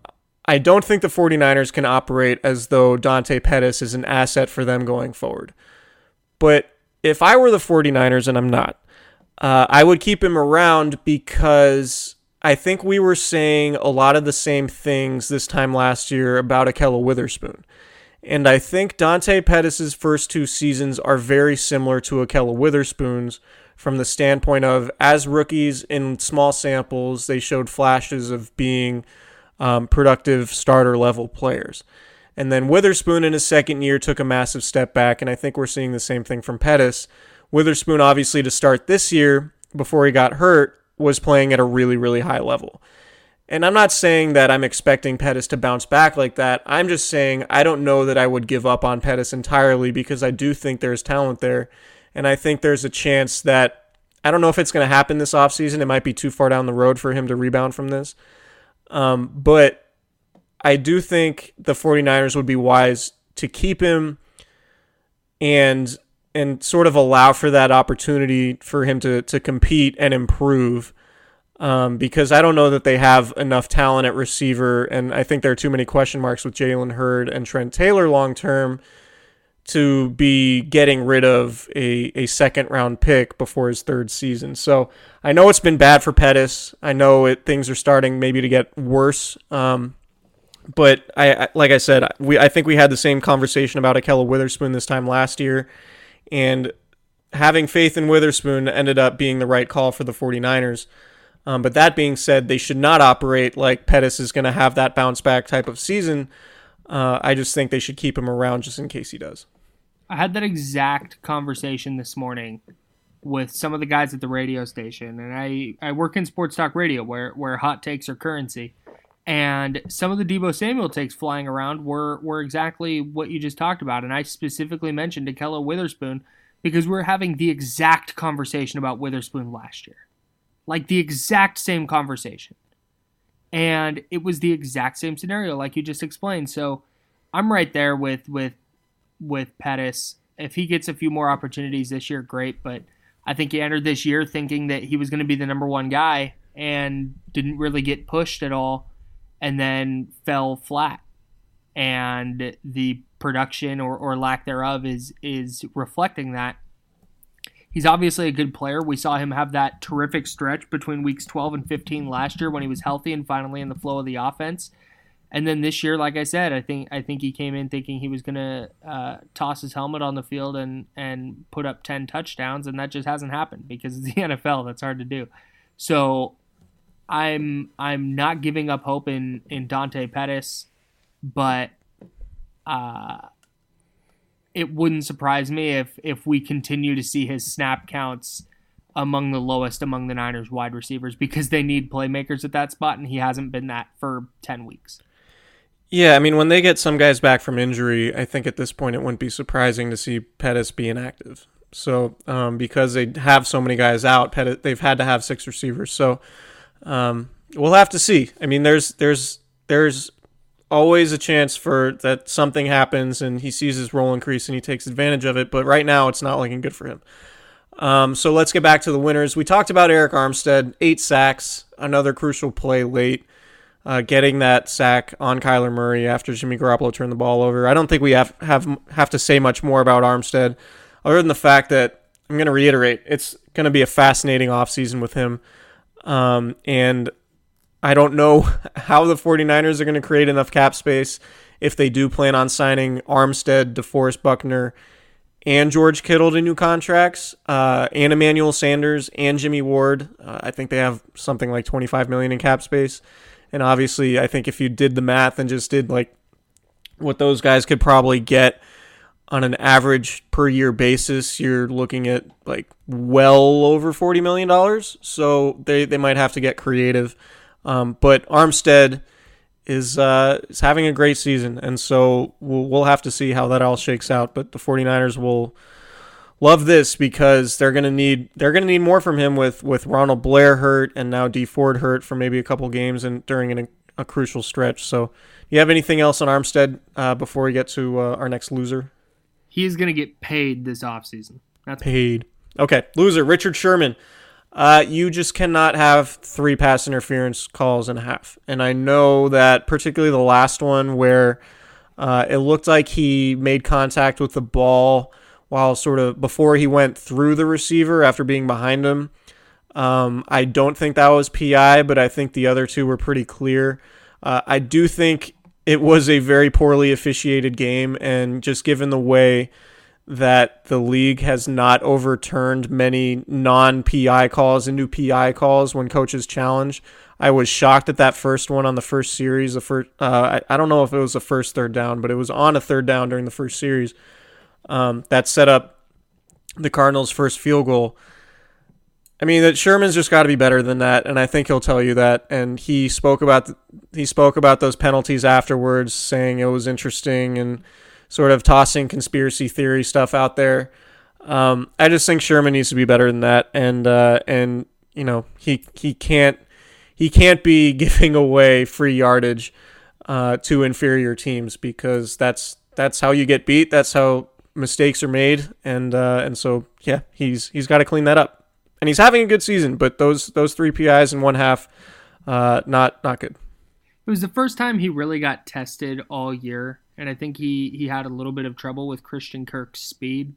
I don't think the 49ers can operate as though Dante Pettis is an asset for them going forward. But if I were the 49ers, and I'm not, uh, I would keep him around because I think we were saying a lot of the same things this time last year about Ahkello Witherspoon. And I think Dante Pettis' first two seasons are very similar to Ahkello Witherspoon's from the standpoint of, as rookies in small samples, they showed flashes of being um, productive starter level players. And then Witherspoon in his second year took a massive step back, and I think we're seeing the same thing from Pettis. Witherspoon, obviously, to start this year, before he got hurt, was playing at a really, really high level. And I'm not saying that I'm expecting Pettis to bounce back like that. I'm just saying I don't know that I would give up on Pettis entirely because I do think there's talent there. And I think there's a chance that I don't know if it's going to happen this offseason. It might be too far down the road for him to rebound from this. Um, but I do think the 49ers would be wise to keep him and and sort of allow for that opportunity for him to to compete and improve um, because I don't know that they have enough talent at receiver, and I think there are too many question marks with Jalen Hurd and Trent Taylor long term to be getting rid of a, a second round pick before his third season. So I know it's been bad for Pettis. I know it, things are starting maybe to get worse. Um, but I, I, like I said, we I think we had the same conversation about Ahkello Witherspoon this time last year, and having faith in Witherspoon ended up being the right call for the 49ers. Um, but that being said, they should not operate like Pettis is going to have that bounce back type of season. Uh, I just think they should keep him around just in case he does. I had that exact conversation this morning with some of the guys at the radio station, and I, I work in sports talk radio where, where hot takes are currency. And some of the Deebo Samuel takes flying around were, were exactly what you just talked about. And I specifically mentioned Ahkello Witherspoon because we we're having the exact conversation about Witherspoon last year like the exact same conversation. And it was the exact same scenario like you just explained. So I'm right there with with with Pettis. If he gets a few more opportunities this year, great, but I think he entered this year thinking that he was going to be the number 1 guy and didn't really get pushed at all and then fell flat. And the production or, or lack thereof is is reflecting that. He's obviously a good player. We saw him have that terrific stretch between weeks 12 and 15 last year when he was healthy and finally in the flow of the offense. And then this year, like I said, I think I think he came in thinking he was going to uh, toss his helmet on the field and and put up 10 touchdowns, and that just hasn't happened because it's the (laughs) NFL. That's hard to do. So I'm I'm not giving up hope in in Dante Pettis, but uh, it wouldn't surprise me if if we continue to see his snap counts among the lowest among the Niners wide receivers because they need playmakers at that spot and he hasn't been that for 10 weeks. Yeah, I mean when they get some guys back from injury, I think at this point it wouldn't be surprising to see Pettis be inactive. So um, because they have so many guys out, Pettis, they've had to have six receivers. So um, we'll have to see. I mean, there's there's there's always a chance for that something happens and he sees his role increase and he takes advantage of it. But right now, it's not looking good for him. Um, so let's get back to the winners. We talked about Arik Armstead, eight sacks, another crucial play late. uh, getting that sack on Kyler Murray after Jimmy Garoppolo turned the ball over. I don't think we have have have to say much more about Armstead, other than the fact that I'm going to reiterate it's going to be a fascinating offseason with him, um, and I don't know (laughs) how the 49ers are going to create enough cap space if they do plan on signing Armstead, DeForest Buckner, and George Kittle to new contracts, uh, and Emmanuel Sanders and Jimmy Ward. Uh, I think they have something like 25 million in cap space. And obviously, I think if you did the math and just did like what those guys could probably get on an average per year basis, you're looking at like well over $40 million. So they, they might have to get creative. Um, but Armstead is uh, is having a great season, and so we'll, we'll have to see how that all shakes out. But the 49ers will love this because they're gonna need they're gonna need more from him with with Ronald Blair hurt and now Dee Ford hurt for maybe a couple games and during an, a crucial stretch. So, you have anything else on Armstead uh, before we get to uh, our next loser? He is gonna get paid this offseason. That's paid. Okay, loser Richard Sherman. Uh, you just cannot have three pass interference calls in a half. And I know that particularly the last one where uh, it looked like he made contact with the ball while sort of before he went through the receiver after being behind him. Um, I don't think that was PI, but I think the other two were pretty clear. Uh, I do think it was a very poorly officiated game, and just given the way that the league has not overturned many non PI calls into PI calls when coaches challenge. I was shocked at that first one on the first series. The first, uh, I, I don't know if it was the first third down, but it was on a third down during the first series. Um, that set up the Cardinals' first field goal. I mean that Sherman's just got to be better than that, and I think he'll tell you that. And he spoke about the, he spoke about those penalties afterwards, saying it was interesting and sort of tossing conspiracy theory stuff out there. Um, I just think Sherman needs to be better than that, and uh, and you know he he can't he can't be (laughs) giving away free yardage uh, to inferior teams because that's that's how you get beat. That's how mistakes are made, and uh, and so yeah, he's he's got to clean that up. And he's having a good season, but those those three PIs in one half, uh, not not good. It was the first time he really got tested all year and I think he he had a little bit of trouble with Christian Kirk's speed.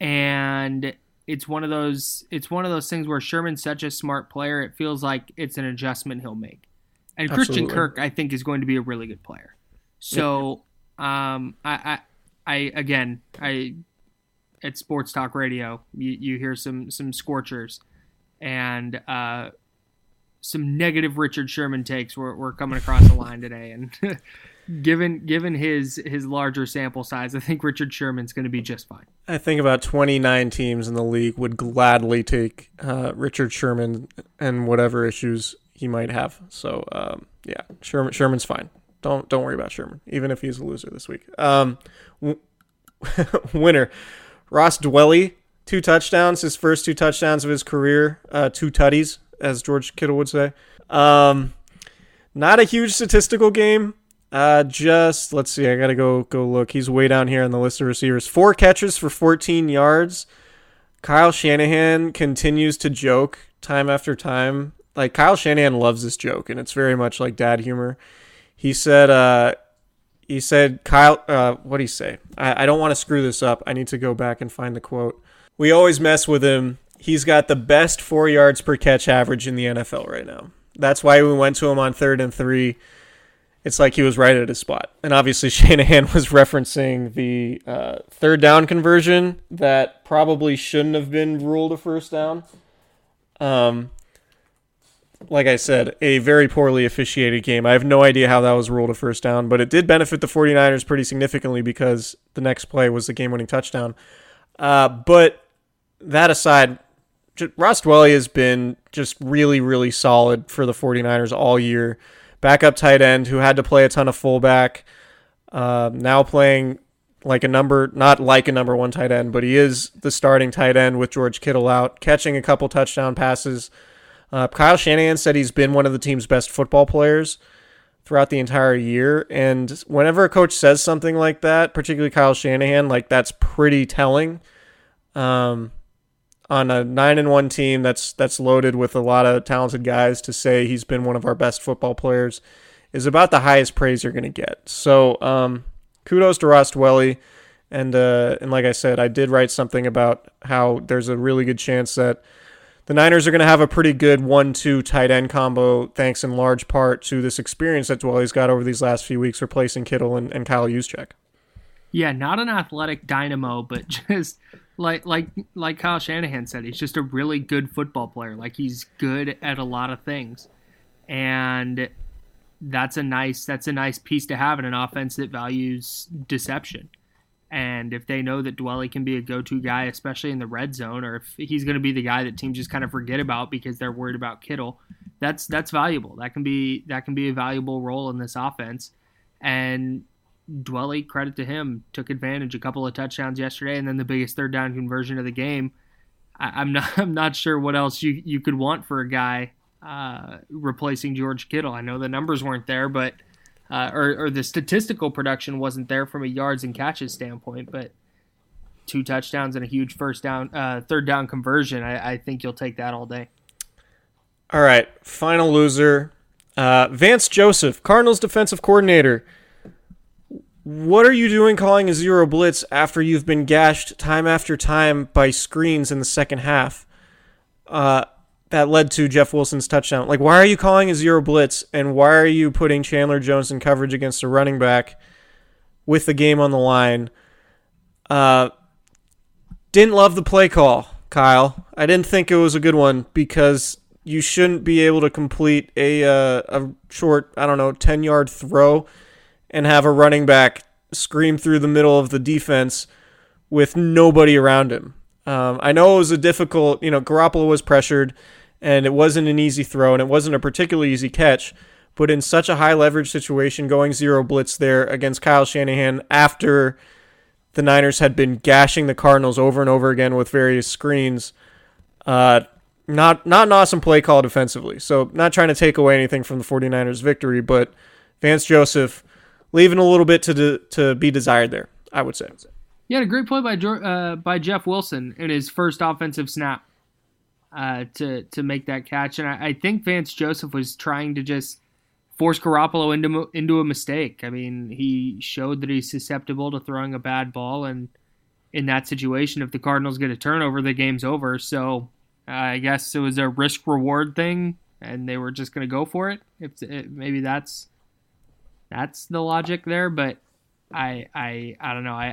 And it's one of those it's one of those things where Sherman's such a smart player, it feels like it's an adjustment he'll make. And Absolutely. Christian Kirk, I think, is going to be a really good player. So, um, I, I, I again, I at Sports Talk Radio, you, you hear some some scorchers, and uh, some negative Richard Sherman takes were, were coming across the line today, and (laughs) given given his his larger sample size, I think Richard Sherman's going to be just fine. I think about 29 teams in the league would gladly take uh, Richard Sherman and whatever issues he might have. So um, yeah, Sherman Sherman's fine. Don't don't worry about Sherman, even if he's a loser this week. Um, w- (laughs) winner Ross Dwelley, two touchdowns, his first two touchdowns of his career, uh, two tutties, as George Kittle would say. Um, not a huge statistical game uh, just let's see. I gotta go go look. He's way down here on the list of receivers. Four catches for 14 yards. Kyle Shanahan continues to joke time after time. Like Kyle Shanahan loves this joke, and it's very much like dad humor. He said, uh, he said, Kyle, uh, what do he say? I, I don't want to screw this up. I need to go back and find the quote. We always mess with him. He's got the best four yards per catch average in the NFL right now. That's why we went to him on third and three it's like he was right at his spot. And obviously, (laughs) Shanahan was referencing the uh, third down conversion that probably shouldn't have been ruled a first down. Um, like I said, a very poorly officiated game. I have no idea how that was ruled a first down, but it did benefit the 49ers pretty significantly because the next play was the game winning touchdown. Uh, but that aside, Ross Dwelley has been just really, really solid for the 49ers all year backup tight end who had to play a ton of fullback. Uh, now playing like a number, not like a number one tight end, but he is the starting tight end with George Kittle out, catching a couple touchdown passes. Uh, Kyle Shanahan said he's been one of the team's best football players throughout the entire year. And whenever a coach says something like that, particularly Kyle Shanahan, like that's pretty telling. Um, on a nine and one team that's that's loaded with a lot of talented guys to say he's been one of our best football players is about the highest praise you're going to get. So um, kudos to Ross Dwelley. And uh, and like I said, I did write something about how there's a really good chance that the Niners are going to have a pretty good one-two tight end combo, thanks in large part to this experience that Dwelley's got over these last few weeks, replacing Kittle and, and Kyle Juszczyk. Yeah, not an athletic dynamo, but (laughs) just like like like Kyle Shanahan said, he's just a really good football player. Like he's good at a lot of things, and that's a nice that's a nice piece to have in an offense that values deception. And if they know that Dwelley can be a go-to guy, especially in the red zone, or if he's going to be the guy that teams just kind of forget about because they're worried about Kittle, that's that's valuable. That can be that can be a valuable role in this offense. And Dwelley, credit to him, took advantage a couple of touchdowns yesterday, and then the biggest third down conversion of the game. I, am not (laughs) I'm not sure what else you you could want for a guy uh, replacing George Kittle. I know the numbers weren't there, but uh, or, or the statistical production wasn't there from a yards and catches standpoint, but two touchdowns and a huge first down, uh, third down conversion. I, I, think you'll take that all day. All right, final loser, uh, Vance Joseph, Cardinals defensive coordinator. What are you doing calling a zero blitz after you've been gashed time after time by screens in the second half? Uh, that led to Jeff Wilson's touchdown. Like, why are you calling a zero blitz and why are you putting Chandler Jones in coverage against a running back with the game on the line? Uh, didn't love the play call, Kyle. I didn't think it was a good one because you shouldn't be able to complete a uh, a short, I don't know, ten yard throw and have a running back scream through the middle of the defense with nobody around him. Um, I know it was a difficult, you know, Garoppolo was pressured and it wasn't an easy throw and it wasn't a particularly easy catch. But in such a high leverage situation, going zero blitz there against Kyle Shanahan after the Niners had been gashing the Cardinals over and over again with various screens, uh, not not an awesome play call defensively. So not trying to take away anything from the 49ers victory, but Vance Joseph leaving a little bit to de- to be desired there, I would say. Yeah, a great play by uh, by Jeff Wilson in his first offensive snap uh, to to make that catch. And I, I, think Vance Joseph was trying to just force Garoppolo into into a mistake. I mean, he showed that he's susceptible to throwing a bad ball, and in that situation, if the Cardinals get a turnover, the game's over. So uh, I guess it was a risk reward thing, and they were just going to go for it. If it, maybe that's that's the logic there, but I I I don't know. I,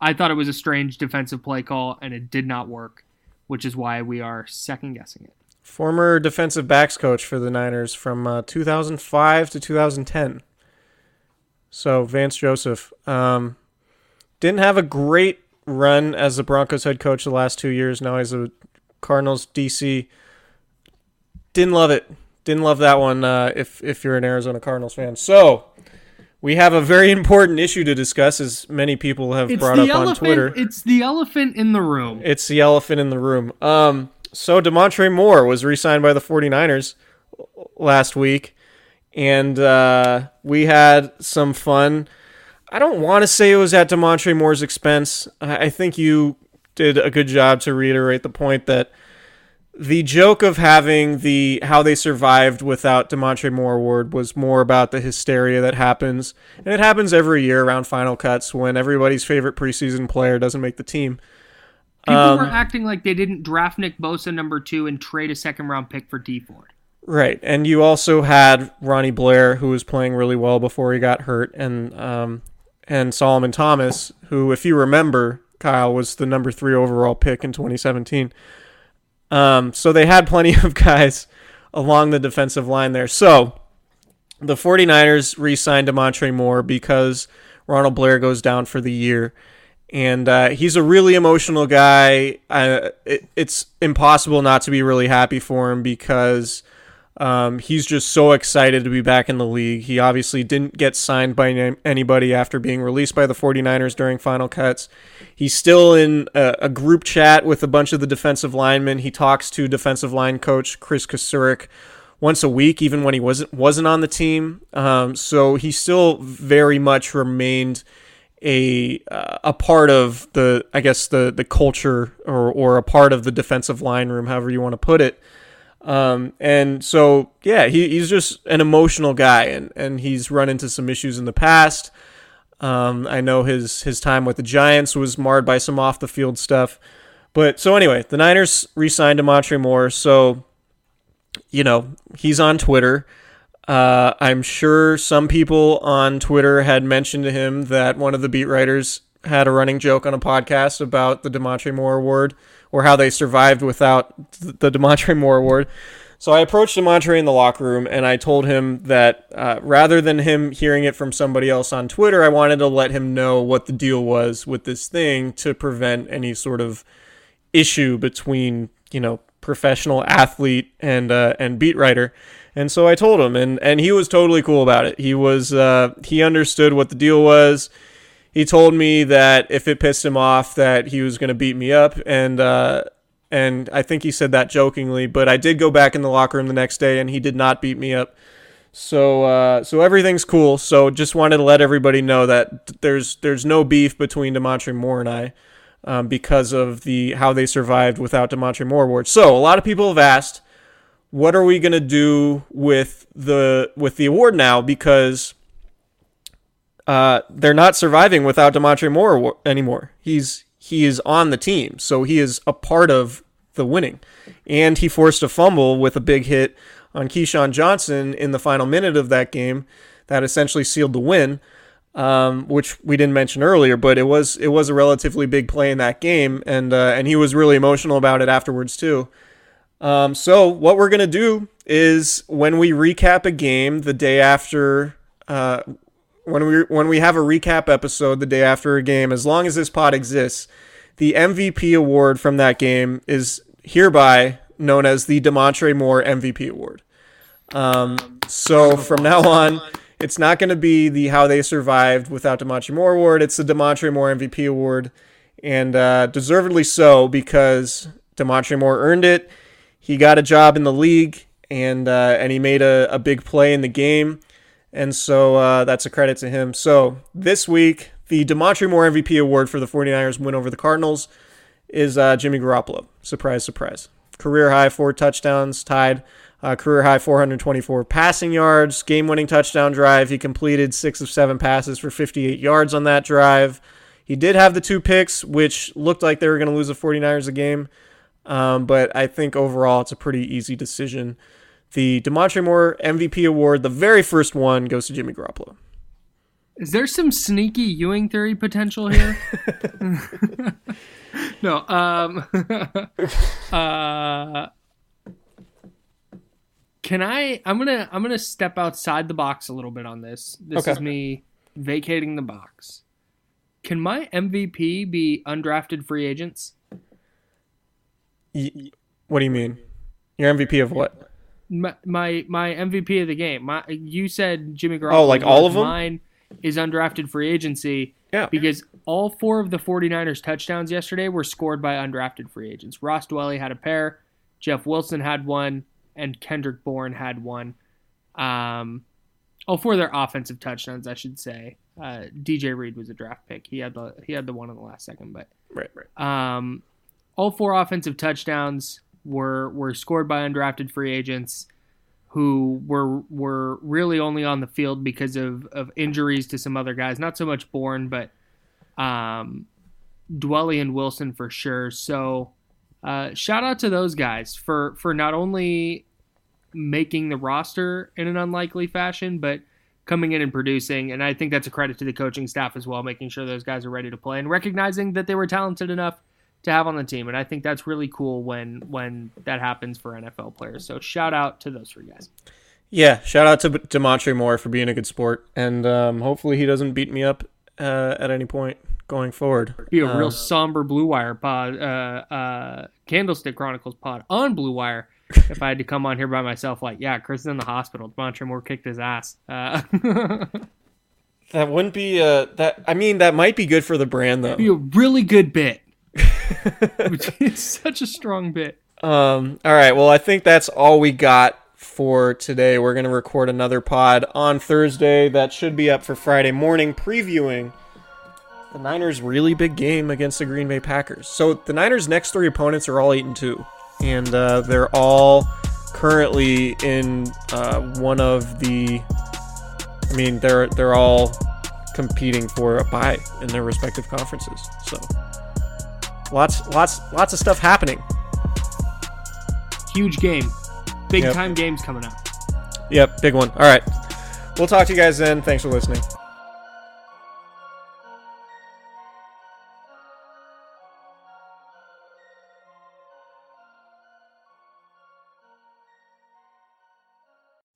I I thought it was a strange defensive play call, and it did not work which is why we are second guessing it. Former defensive backs coach for the Niners from uh, 2005 to 2010. So Vance Joseph um, didn't have a great run as the Broncos head coach the last two years. Now he's a Cardinals DC. Didn't love it. Didn't love that one. Uh, if if you're an Arizona Cardinals fan, so we have a very important issue to discuss, as many people have it's brought up elephant, on Twitter. It's the elephant in the room. It's the elephant in the room. Um, so Damontre Moore was re-signed by the 49ers last week, and uh, we had some fun. I don't want to say it was at Damontre Moore's expense. I think you did a good job to reiterate the point that the joke of having the how they survived without Damontre Moore Award was more about the hysteria that happens, and it happens every year around final cuts when everybody's favorite preseason player doesn't make the team. People um, were acting like they didn't draft Nick Bosa number two and trade a second round pick for Dee Ford. Right, and you also had Ronnie Blair, who was playing really well before he got hurt, and um, and Solomon Thomas, who, if you remember, Kyle was the number three overall pick in 2017. Um, so they had plenty (laughs) of guys along the defensive line there. So the 49ers re signed Damontre Moore because Ronald Blair goes down for the year. And uh, he's a really emotional guy. Uh, it, it's impossible not to be really happy for him because um, he's just so excited to be back in the league. He obviously didn't get signed by anybody after being released by the 49ers during final cuts. He's still in a, a group chat with a bunch of the defensive linemen. He talks to defensive line coach Chris Kocurek once a week, even when he wasn't wasn't on the team. Um, so he still very much remained a uh, a part of the I guess the the culture or or a part of the defensive line room, however you want to put it. Um, and so yeah, he, he's just an emotional guy, and and he's run into some issues in the past. Um, I know his his time with the Giants was marred by some off the field stuff. But so anyway, the Niners re-signed Damontre Moore, so you know he's on Twitter. Uh, I'm sure some people on Twitter had mentioned to him that one of the beat writers had a running joke on a podcast about the Damontre Moore Award or how they survived without the Damontre Moore Award. So I approached Damontre in the locker room and I told him that uh, rather than him hearing it from somebody else on Twitter, I wanted to let him know what the deal was with this thing to prevent any sort of issue between you know professional athlete and uh, and beat writer. And so I told him, and and he was totally cool about it. He was uh, he understood what the deal was. He told me that if it pissed him off, that he was going to beat me up, and uh, and I think he said that jokingly. But I did go back in the locker room the next day, and he did not beat me up. So uh, so everything's cool. So just wanted to let everybody know that there's there's no beef between Damontre Moore and I. Um, because of the how they survived without Damontre Moore award. So a lot of people have asked, what are we going to do with the with the award now because uh, they're not surviving without Damontre Moore anymore. He's he is on the team, so he is a part of the winning, and he forced a fumble with a big hit on KeeSean Johnson in the final minute of that game that essentially sealed the win. Um, which we didn't mention earlier, but it was it was a relatively big play in that game, and uh, and he was really emotional about it afterwards too. Um, so what we're gonna do is when we recap a game the day after, uh, when we when we have a recap episode the day after a game, as long as this pod exists, the MVP award from that game is hereby known as the Damontre Moore MVP award. Um, so from now on, it's not going to be the how they survived without Damontre Moore award. It's the Damontre Moore MVP award, and uh, deservedly so because Damontre Moore earned it he got a job in the league and uh, and he made a, a big play in the game. And so uh, that's a credit to him. So this week, the Damontre Moore MVP award for the 49ers win over the Cardinals is uh, Jimmy Garoppolo. Surprise, surprise. Career high four touchdowns, tied. Uh, career high 424 passing yards, game winning touchdown drive. He completed six of seven passes for 58 yards on that drive. He did have the two picks, which looked like they were going to lose the 49ers a game. Um, but I think overall it's a pretty easy decision. The Damontre Moore MVP award, the very first one, goes to Jimmy Garoppolo. Is there some sneaky Ewing theory potential here? (laughs) (laughs) no. Um, (laughs) uh, can I? I'm gonna. I'm gonna step outside the box a little bit on this. This Okay. is me vacating the box. Can my MVP be undrafted free agents? Y- what do you mean? Your MVP of what? My my, my MVP of the game. My you said Jimmy Garoppolo. Oh, like all of them? Mine is undrafted free agency. Yeah. Because all four of the 49ers touchdowns yesterday were scored by undrafted free agents. Ross Dwelley had a pair, Jeff Wilson had one, and Kendrick Bourne had one. Um, all four their offensive touchdowns, I should say. Uh, DJ Reed was a draft pick. He had the he had the one in the last second, but Right, right. um, all four offensive touchdowns were were scored by undrafted free agents who were were really only on the field because of, of injuries to some other guys. Not so much Bourne, but um, Dwelley and Wilson for sure. So uh, shout out to those guys for for not only making the roster in an unlikely fashion, but coming in and producing. And I think that's a credit to the coaching staff as well, making sure those guys are ready to play and recognizing that they were talented enough to have on the team. And I think that's really cool when when that happens for NFL players. So shout out to those three guys. Yeah, shout out to Damontre Moore for being a good sport, and um, hopefully he doesn't beat me up uh, at any point going forward. Be a real Um, somber Blue Wire pod, uh, uh, Candlestick Chronicles pod on Blue Wire. (laughs) if I had to come on here by myself, like, yeah, Chris is in the hospital. Damontre Moore kicked his ass. Uh, (laughs) that wouldn't be uh, that. I mean, that might be good for the brand though. be a really good bit. Which (laughs) is such a strong bit. Um, all right. Well, I think that's all we got for today. We're going to record another pod on Thursday that should be up for Friday morning, previewing the Niners' really big game against the Green Bay Packers. So the Niners' next three opponents are all eight and two, and uh, they're all currently in uh, one of the. I mean, they're they're all competing for a bye in their respective conferences. So lots lots lots of stuff happening. Huge game. Big Yep. time games coming up. Yep, big one. All right. We'll talk to you guys then. Thanks for listening.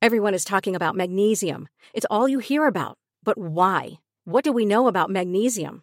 Everyone is talking about magnesium. It's all you hear about. But why? What do we know about magnesium?